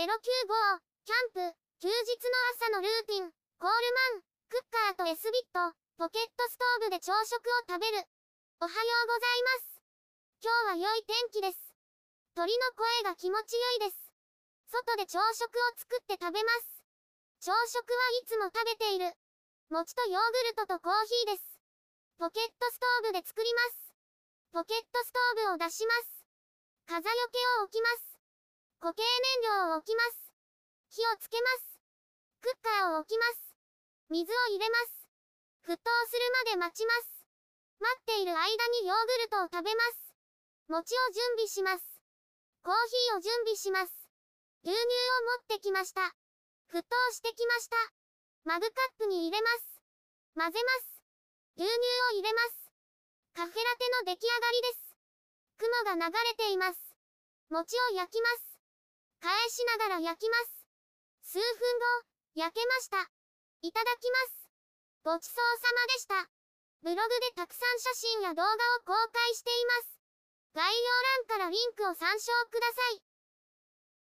095、キャンプ、休日の朝のルーティン、コールマン、クッカーと S ビット、ポケットストーブで朝食を食べる。おはようございます。今日は良い天気です。鳥の声が気持ち良いです。外で朝食を作って食べます。朝食はいつも食べている。餅とヨーグルトとコーヒーです。ポケットストーブで作ります。ポケットストーブを出します。風よけを置きます。固形燃料を置きます。火をつけます。クッカーを置きます。水を入れます。沸騰するまで待ちます。待っている間にヨーグルトを食べます。餅を準備します。コーヒーを準備します。牛乳を持ってきました。沸騰してきました。マグカップに入れます。混ぜます。牛乳を入れます。カフェラテの出来上がりです。雲が流れています。餅を焼きます。返しながら焼きます。数分後、焼けました。いただきます。ごちそうさまでした。ブログでたくさん写真や動画を公開しています。概要欄からリンクを参照ください。